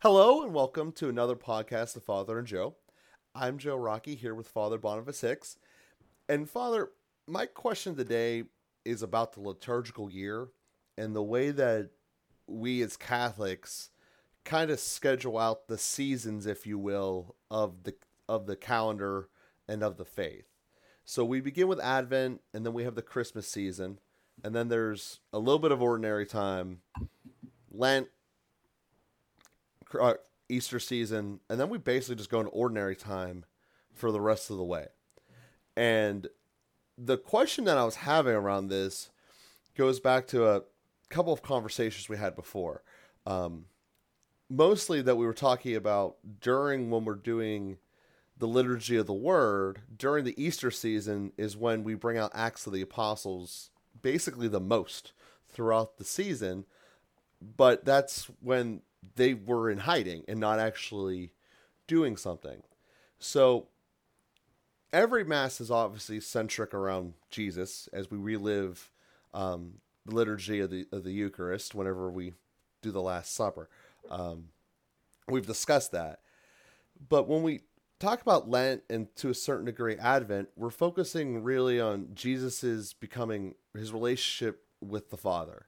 Hello and welcome to another podcast of Father and Joe. I'm Joe Rockey here with Father Boniface Hicks. And Father, my question today is about the liturgical year and the way that we as Catholics kind of schedule out the seasons, if you will, of the of the calendar and of the faith. So we begin with Advent and then we have the Christmas season, and then there's a little bit of ordinary time, Lent, uh, Easter season, and then we basically just go in ordinary time for the rest of the way. And the question that I was having around this goes back to a couple of conversations we had before. Um, mostly that we were talking about during when we're doing the liturgy of the word during the Easter season is when we bring out Acts of the Apostles basically the most throughout the season. But that's when they were in hiding and not actually doing something. So every mass is obviously centric around Jesus as we relive um, the liturgy of the of the Eucharist whenever we do the Last Supper. Um, we've discussed that, but when we talk about Lent and to a certain degree Advent, we're focusing really on Jesus's becoming his relationship with the Father,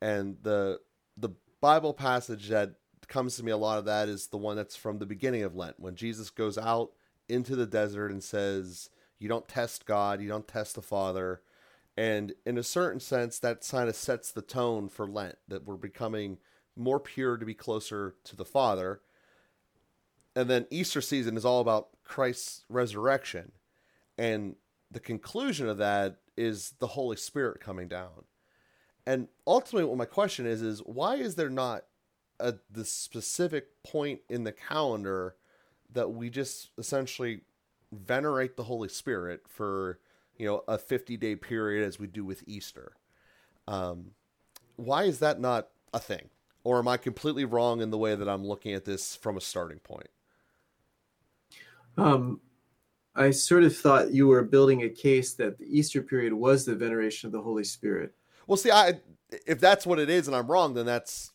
and the the Bible passage that comes to me a lot of that is the one that's from the beginning of Lent when Jesus goes out into the desert and says, "You don't test God, you don't test the Father." And in a certain sense, that kind of sets the tone for Lent that we're becoming more pure to be closer to the Father. And then Easter season is all about Christ's resurrection. And the conclusion of that is the Holy Spirit coming down. And ultimately, what my question is, is why is there not a the specific point in the calendar that we just essentially venerate the Holy Spirit for you know a 50 day period as we do with Easter. Um, why is that not a thing? Or am I completely wrong in the way that I'm looking at this from a starting point? Um, I sort of thought you were building a case that the Easter period was the veneration of the Holy Spirit. Well, see, I if that's what it is and I'm wrong, then that's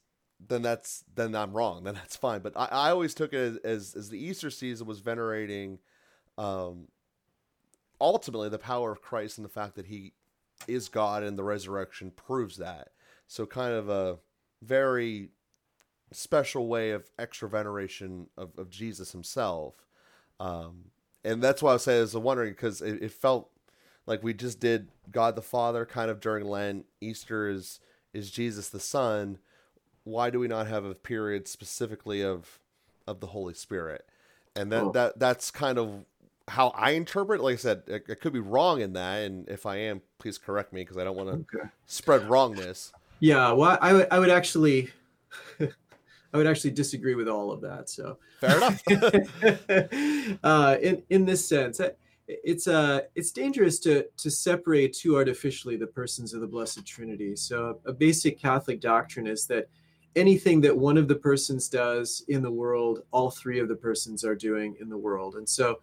then that's then I'm wrong. Then that's fine. But I, I always took it as, as, as the Easter season was venerating, um, ultimately the power of Christ and the fact that He is God and the resurrection proves that. So kind of a very special way of extra veneration of, of Jesus Himself, um, and that's why I say I was wondering because it, it felt like we just did God the Father kind of during Lent. Easter is is Jesus the Son why do we not have a period specifically of of the Holy Spirit? And that oh. that that's kind of how I interpret. It. Like I said, I, I, could be wrong in that, and if I am, please correct me because I don't want to okay. spread wrongness. Yeah, well, I would I would actually. I would actually disagree with all of that. So fair enough. uh, in in this sense, it's uh it's dangerous to to separate too artificially the persons of the Blessed Trinity. So a basic Catholic doctrine is that anything that one of the persons does in the world, all three of the persons are doing in the world. And so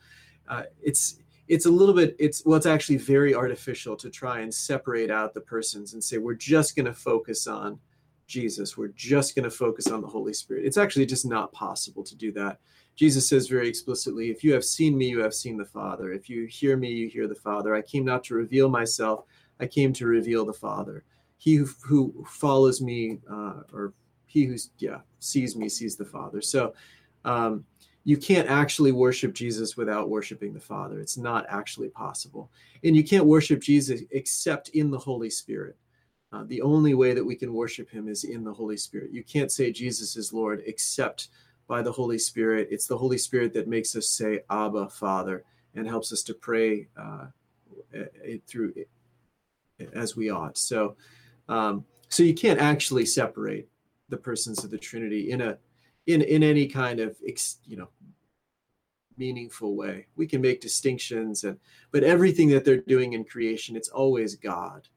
uh, it's it's a little bit it's well it's actually very artificial to try and separate out the persons and say we're just going to focus on Jesus. We're just going to focus on the Holy Spirit. It's actually just not possible to do that. Jesus says very explicitly, if you have seen me, you have seen the Father. If you hear me, you hear the Father. I came not to reveal myself, I came to reveal the Father. He who, follows me uh, or he who's yeah sees me sees the father. So um, you can't actually worship jesus without worshiping the father. It's not actually possible. And you can't worship jesus except in the holy spirit. Uh, the only way that we can worship him is in the holy spirit. You can't say jesus is lord except by the holy spirit. It's the holy spirit that makes us say abba father and helps us to pray uh, it through it, as we ought. So um, so you can't actually separate the persons of the Trinity in a in in any kind of you know meaningful way. We can make distinctions and but everything that they're doing in creation, it's always God.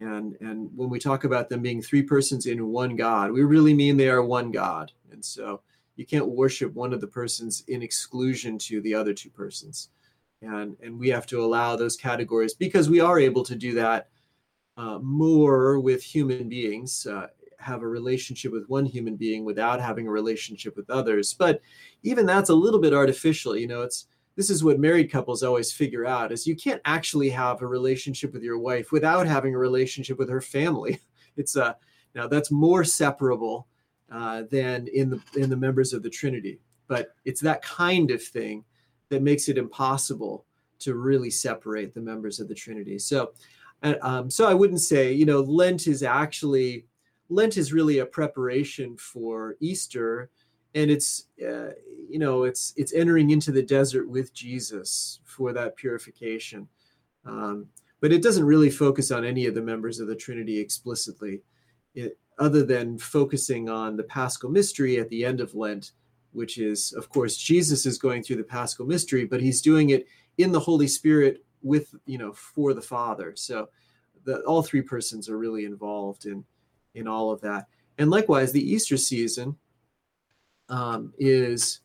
And and when we talk about them being three persons in one God, we really mean they are one God. And so you can't worship one of the persons in exclusion to the other two persons. And and we have to allow those categories because we are able to do that uh, more with human beings. Uh, have a relationship with one human being without having a relationship with others. But even that's a little bit artificial. You know, it's this is what married couples always figure out is you can't actually have a relationship with your wife without having a relationship with her family. It's a uh, now that's more separable uh, than in the in the members of the Trinity. But it's that kind of thing that makes it impossible to really separate the members of the Trinity. So, um, so I wouldn't say you know Lent is actually Lent is really a preparation for Easter, and it's uh, you know it's it's entering into the desert with Jesus for that purification. Um, but it doesn't really focus on any of the members of the Trinity explicitly, it, other than focusing on the Paschal mystery at the end of Lent, which is, of course, Jesus is going through the Paschal mystery, but he's doing it in the Holy Spirit with you know for the Father. So the, all three persons are really involved in in all of that. And likewise, the Easter season um, is,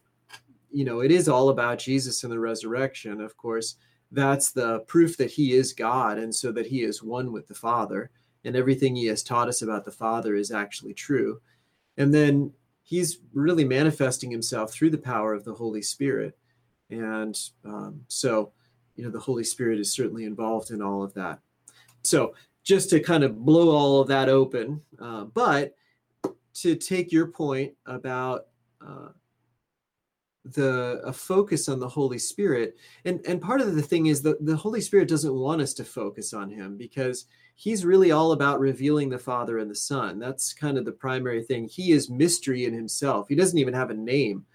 you know, it is all about Jesus and the resurrection. Of course, that's the proof that He is God, and so that He is one with the Father, and everything He has taught us about the Father is actually true. And then He's really manifesting Himself through the power of the Holy Spirit and um, so, you know, the Holy Spirit is certainly involved in all of that. So, just to kind of blow all of that open, uh, but to take your point about uh, the a focus on the Holy Spirit, and and part of the thing is that the Holy Spirit doesn't want us to focus on Him because He's really all about revealing the Father and the Son. That's kind of the primary thing. He is mystery in Himself. He doesn't even have a name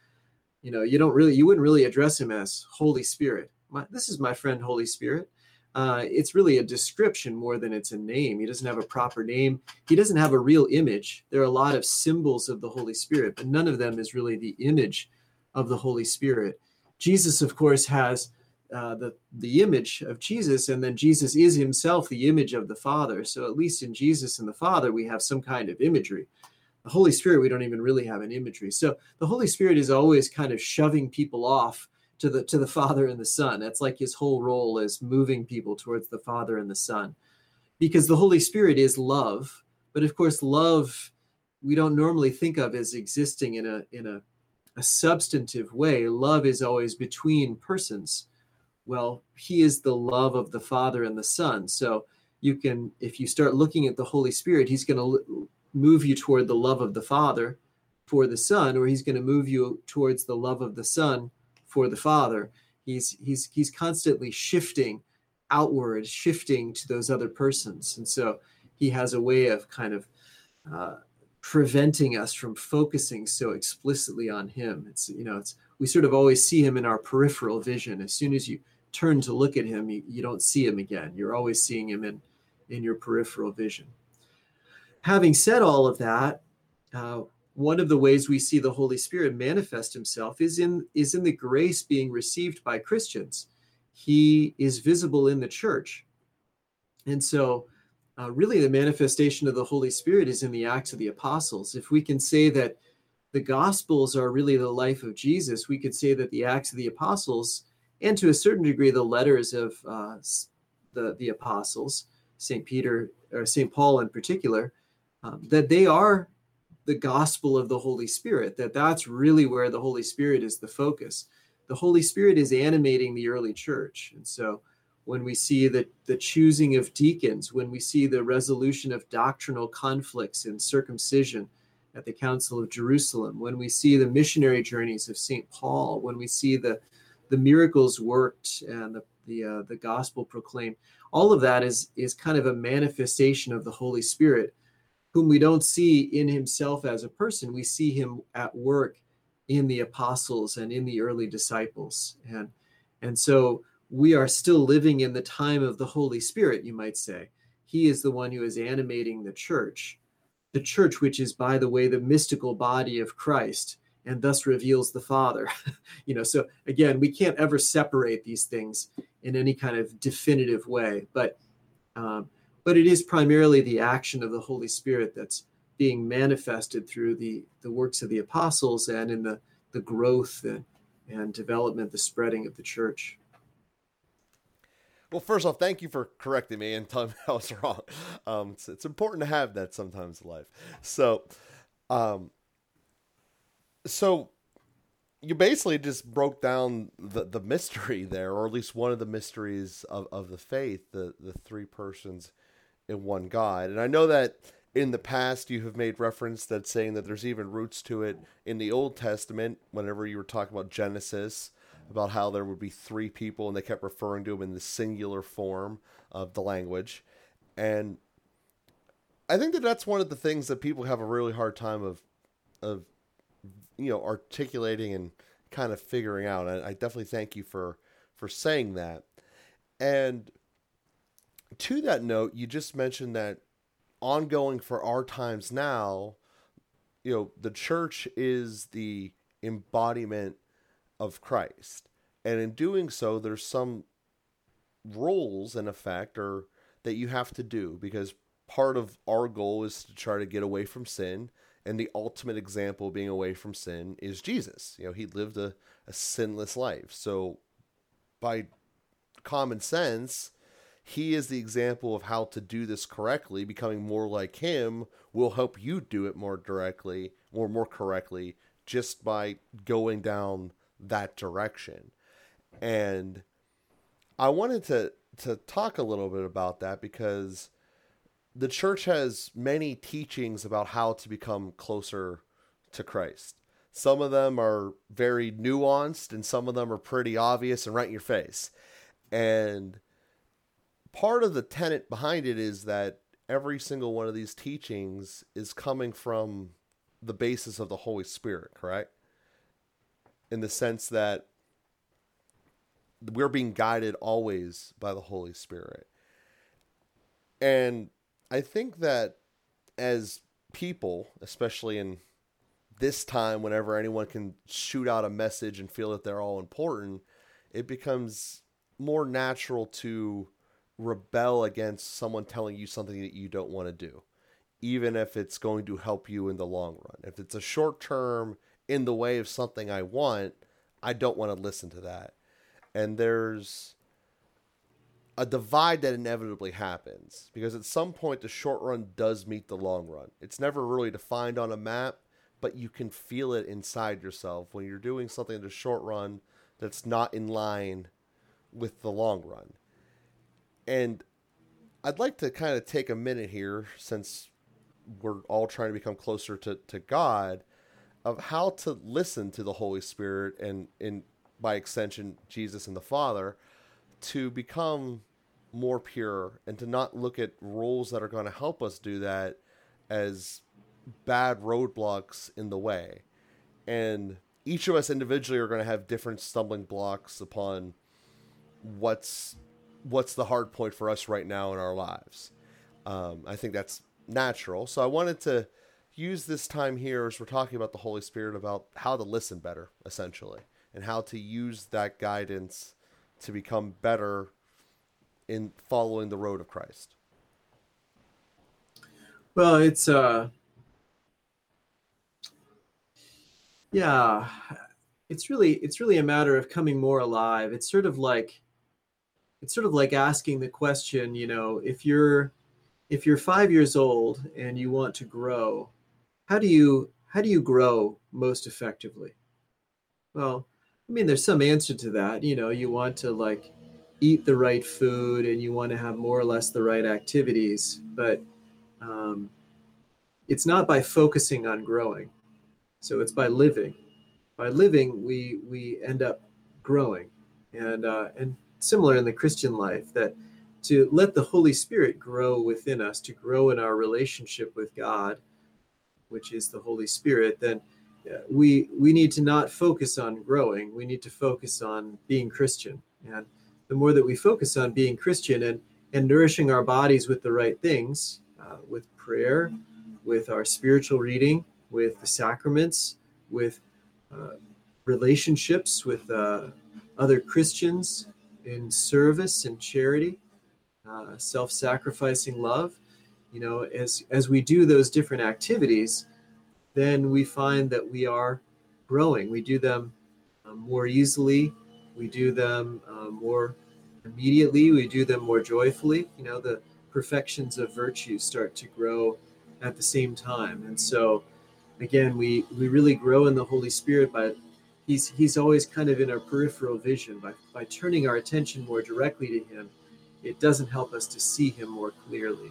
you know you don't really you wouldn't really address him as holy spirit my, this is my friend holy spirit uh, it's really a description more than it's a name. He doesn't have a proper name. He doesn't have a real image. There are a lot of symbols of the holy spirit but none of them is really the image of the holy spirit. Jesus of course has uh, the the image of jesus and then jesus is himself the image of the father. So at least in jesus and the father we have some kind of imagery. The Holy Spirit, we don't even really have an imagery. So the Holy Spirit is always kind of shoving people off to the to the Father and the Son. That's like his whole role is moving people towards the Father and the Son. Because the Holy Spirit is love, but of course love we don't normally think of as existing in a in a, a substantive way. Love is always between persons. Well, he is the love of the Father and the Son. So you can if you start looking at the Holy Spirit, he's going to move you toward the love of the Father for the Son, or he's going to move you towards the love of the Son for the Father. He's he's he's constantly shifting outward, shifting to those other persons, and so he has a way of kind of uh, preventing us from focusing so explicitly on him. It's you know it's we sort of always see him in our peripheral vision. As soon as you turn to look at him, you, you don't see him again. You're always seeing him in in your peripheral vision having said all of that, uh, one of the ways we see the Holy Spirit manifest Himself is in is in the grace being received by Christians. He is visible in the church, and so uh, really the manifestation of the Holy Spirit is in the Acts of the Apostles. If we can say that the Gospels are really the life of Jesus, we could say that the Acts of the Apostles, and to a certain degree the letters of uh, the the Apostles, Saint Peter or Saint Paul in particular, um, that they are the gospel of the Holy Spirit, that that's really where the Holy Spirit is the focus. The Holy Spirit is animating the early church. And so when we see the, the choosing of deacons, when we see the resolution of doctrinal conflicts in circumcision at the Council of Jerusalem, when we see the missionary journeys of St. Paul, when we see the, the miracles worked and the, the, uh, the gospel proclaimed, all of that is, is kind of a manifestation of the Holy Spirit whom we don't see in himself as a person. We see him at work in the apostles and in the early disciples. And, and so we are still living in the time of the Holy Spirit, you might say. He is the one who is animating the church, the church, which is, by the way, the mystical body of Christ and thus reveals the Father. you know, so again, we can't ever separate these things in any kind of definitive way. But um, but it is primarily the action of the Holy Spirit that's being manifested through the, the works of the apostles and in the, the growth and, and development, the spreading of the church. Well, first off, thank you for correcting me and telling me I was wrong. Um, it's, it's important to have that sometimes in life. So, um, so you basically just broke down the, the mystery there, or at least one of the mysteries of, of the faith, the, the three persons in one God. And I know that in the past you have made reference that saying that there's even roots to it in the Old Testament, whenever you were talking about Genesis, about how there would be three people and they kept referring to them in the singular form of the language. And I think that that's one of the things that people have a really hard time of of you know articulating and kind of figuring out. And I definitely thank you for for saying that. And to that note, you just mentioned that ongoing for our times now, you know, the church is the embodiment of Christ. And in doing so, there's some rules in effect or that you have to do because part of our goal is to try to get away from sin and the ultimate example being away from sin is Jesus. You know, he lived a, a sinless life. So by common sense, he is the example of how to do this correctly. Becoming more like him will help you do it more directly or more correctly just by going down that direction. And I wanted to to talk a little bit about that because the church has many teachings about how to become closer to Christ. Some of them are very nuanced and some of them are pretty obvious and right in your face. And part of the tenet behind it is that every single one of these teachings is coming from the basis of the Holy Spirit, correct? in the sense that we're being guided always by the Holy Spirit. And I think that as people, especially in this time, whenever anyone can shoot out a message and feel that they're all important, it becomes more natural to rebel against someone telling you something that you don't want to do, even if it's going to help you in the long run. If it's a short term in the way of something I want, I don't want to listen to that. And there's a divide that inevitably happens because at some point the short run does meet the long run. It's never really defined on a map, but you can feel it inside yourself when you're doing something in the short run that's not in line with the long run. And I'd like to kind of take a minute here since we're all trying to become closer to, to God of how to listen to the Holy Spirit and in by extension Jesus and the Father to become more pure and to not look at rules that are going to help us do that as bad roadblocks in the way. And each of us individually are going to have different stumbling blocks upon what's what's the hard point for us right now in our lives. Um, I think that's natural. So I wanted to use this time here as we're talking about the Holy Spirit about how to listen better, essentially, and how to use that guidance to become better in following the road of Christ. Well, it's uh yeah, it's really it's really a matter of coming more alive. It's sort of like it's sort of like asking the question, you know, if you're if you're 5 years old and you want to grow, how do you how do you grow most effectively? Well, I mean, there's some answer to that. You know, you want to like eat the right food and you want to have more or less the right activities, but um, it's not by focusing on growing. So it's by living. By living, we we end up growing, and uh, and similar in the Christian life that to let the Holy Spirit grow within us, to grow in our relationship with God, which is the Holy Spirit, then uh, we we need to not focus on growing. We need to focus on being Christian. And the more that we focus on being Christian and and nourishing our bodies with the right things, uh, with prayer, with our spiritual reading, with the sacraments, with uh, relationships with uh, other Christians in service and charity, uh, self-sacrificing love, you know as as we do those different activities then we find that we are growing we do them um, more easily we do them um, more immediately. We do them more joyfully. You know, the perfections of virtue start to grow at the same time. And so, again, we we really grow in the Holy Spirit by he's he's always kind of in our peripheral vision by by turning our attention more directly to him. It doesn't help us to see him more clearly.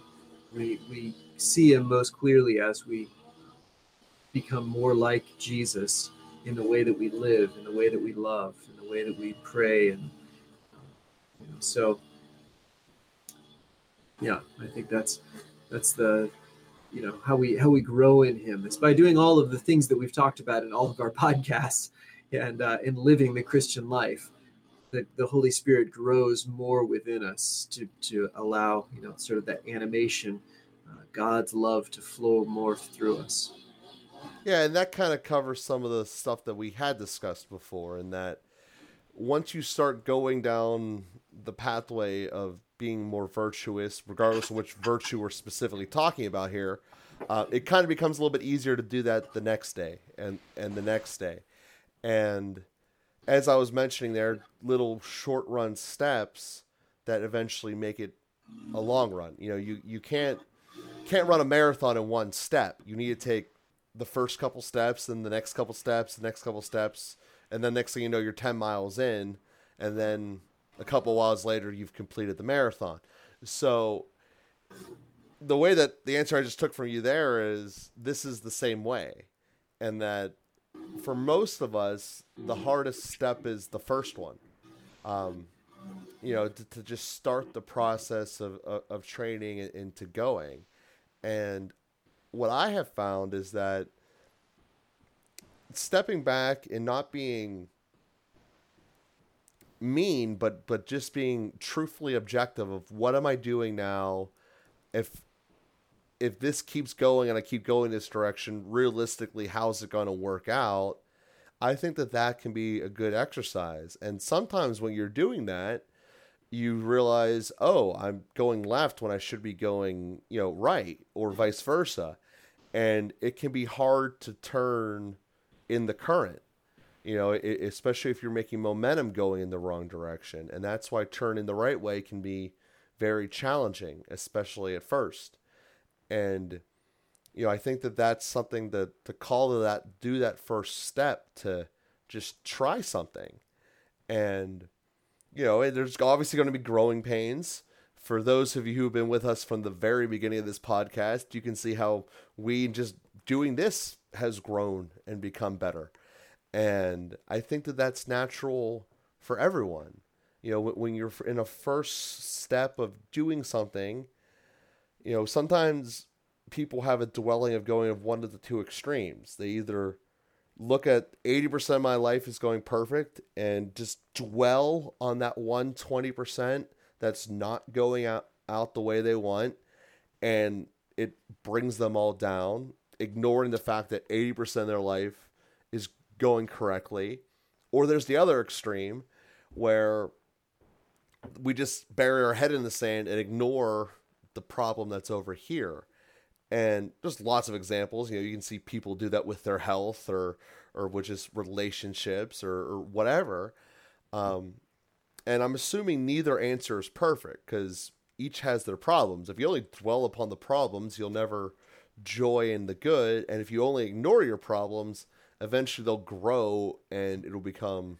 We we see him most clearly as we become more like Jesus in the way that we live, in the way that we love, in the way that we pray, and you know, so yeah, I think that's that's the you know how we how we grow in Him. It's by doing all of the things that we've talked about in all of our podcasts, and uh, in living the Christian life that the Holy Spirit grows more within us to to allow you know sort of that animation, uh, God's love to flow more through us. Yeah, and that kind of covers some of the stuff that we had discussed before, and that once you start going down the pathway of being more virtuous, regardless of which virtue we're specifically talking about here, uh, it kind of becomes a little bit easier to do that the next day and and the next day, and as I was mentioning there, little short run steps that eventually make it a long run. You know, you you can't can't run a marathon in one step. You need to take the first couple steps, then the next couple steps, the next couple steps, and then next thing you know, you're 10 miles in, and then a couple hours later, you've completed the marathon. So the way that the answer I just took from you there is this is the same way, and that for most of us, the hardest step is the first one. Um, you know, to, to, just start the process of, of, of training into going. And what I have found is that stepping back and not being mean but but just being truthfully objective of what am i doing now if if this keeps going and i keep going this direction realistically how's it going to work out i think that that can be a good exercise and sometimes when you're doing that you realize oh i'm going left when i should be going you know right or vice versa and it can be hard to turn in the current you know, it, especially if you're making momentum going in the wrong direction. And that's why turning the right way can be very challenging, especially at first. And, you know, I think that that's something that to call to that, do that first step to just try something. And, you know, there's obviously going to be growing pains. For those of you who've been with us from the very beginning of this podcast, you can see how we just doing this has grown and become better and I think that that's natural for everyone. You know, when you're in a first step of doing something, you know, sometimes people have a dwelling of going of one of the two extremes. They either look at 80% of my life is going perfect and just dwell on that one 20% that's not going out, out the way they want and it brings them all down ignoring the fact that 80% of their life is going correctly. Or there's the other extreme where we just bury our head in the sand and ignore the problem that's over here. And there's lots of examples. You know, you can see people do that with their health or or which is relationships or, or whatever. Um, and I'm assuming neither answer is perfect because each has their problems. If you only dwell upon the problems, you'll never joy in the good. And if you only ignore your problems, eventually they'll grow and it'll become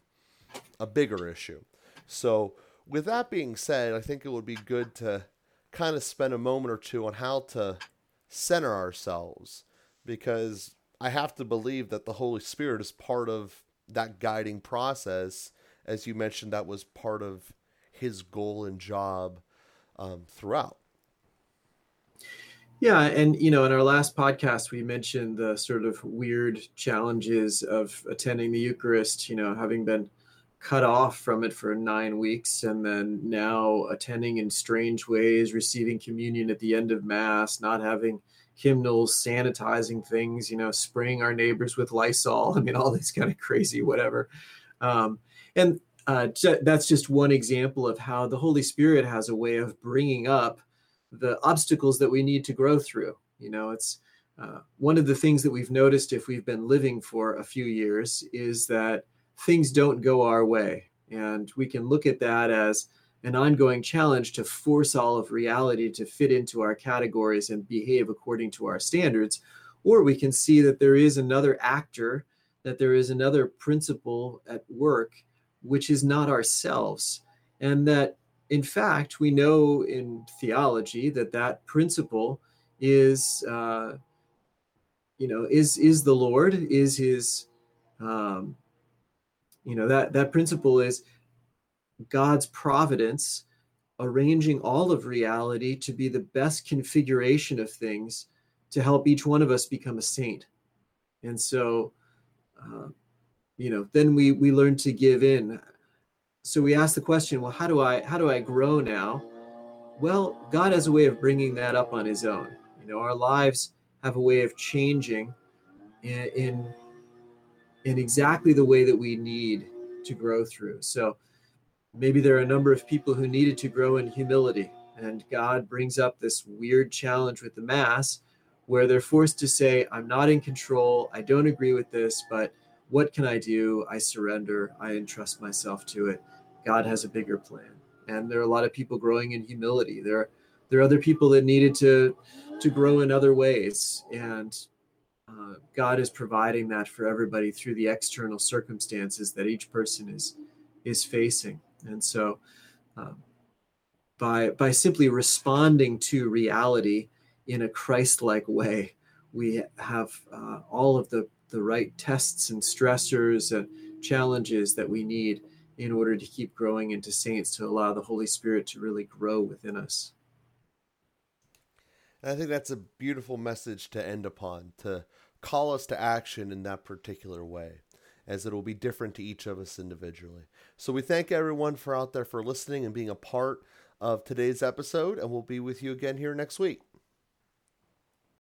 a bigger issue. So, with that being said, I think it would be good to kind of spend a moment or two on how to center ourselves because I have to believe that the Holy Spirit is part of that guiding process. As you mentioned, that was part of his goal and job um, throughout. Yeah, and you know, in our last podcast, we mentioned the sort of weird challenges of attending the Eucharist. You know, having been cut off from it for nine weeks, and then now attending in strange ways, receiving communion at the end of Mass, not having hymnals, sanitizing things. You know, spraying our neighbors with Lysol. I mean, all this kind of crazy whatever. Um, and uh, that's just one example of how the Holy Spirit has a way of bringing up the obstacles that we need to grow through. You know, it's uh, one of the things that we've noticed if we've been living for a few years is that things don't go our way. And we can look at that as an ongoing challenge to force all of reality to fit into our categories and behave according to our standards. Or we can see that there is another actor, that there is another principle at work, which is not ourselves. And that, in fact, we know in theology that that principle is, uh, you know, is is the Lord, is His, um, you know, that that principle is God's providence arranging all of reality to be the best configuration of things to help each one of us become a saint. And so, uh, you know, then we we learn to give in. So we ask the question, well, how do I how do I grow now? Well, God has a way of bringing that up on His own. You know, our lives have a way of changing in in, in exactly the way that we need to grow through. So maybe there are a number of people who needed to grow in humility and god brings up this weird challenge with the mass where they're forced to say i'm not in control. I don't agree with this but what can i do? I surrender. I entrust myself to it. God has a bigger plan. And there are a lot of people growing in humility. There there are other people that needed to to grow in other ways. And uh, god is providing that for everybody through the external circumstances that each person is is facing and so, um, by by simply responding to reality in a Christ-like way, we have uh, all of the the right tests and stressors and challenges that we need in order to keep growing into saints to allow the Holy Spirit to really grow within us. I think that's a beautiful message to end upon to call us to action in that particular way as it will be different to each of us individually. So we thank everyone for out there for listening and being a part of today's episode, and we'll be with you again here next week.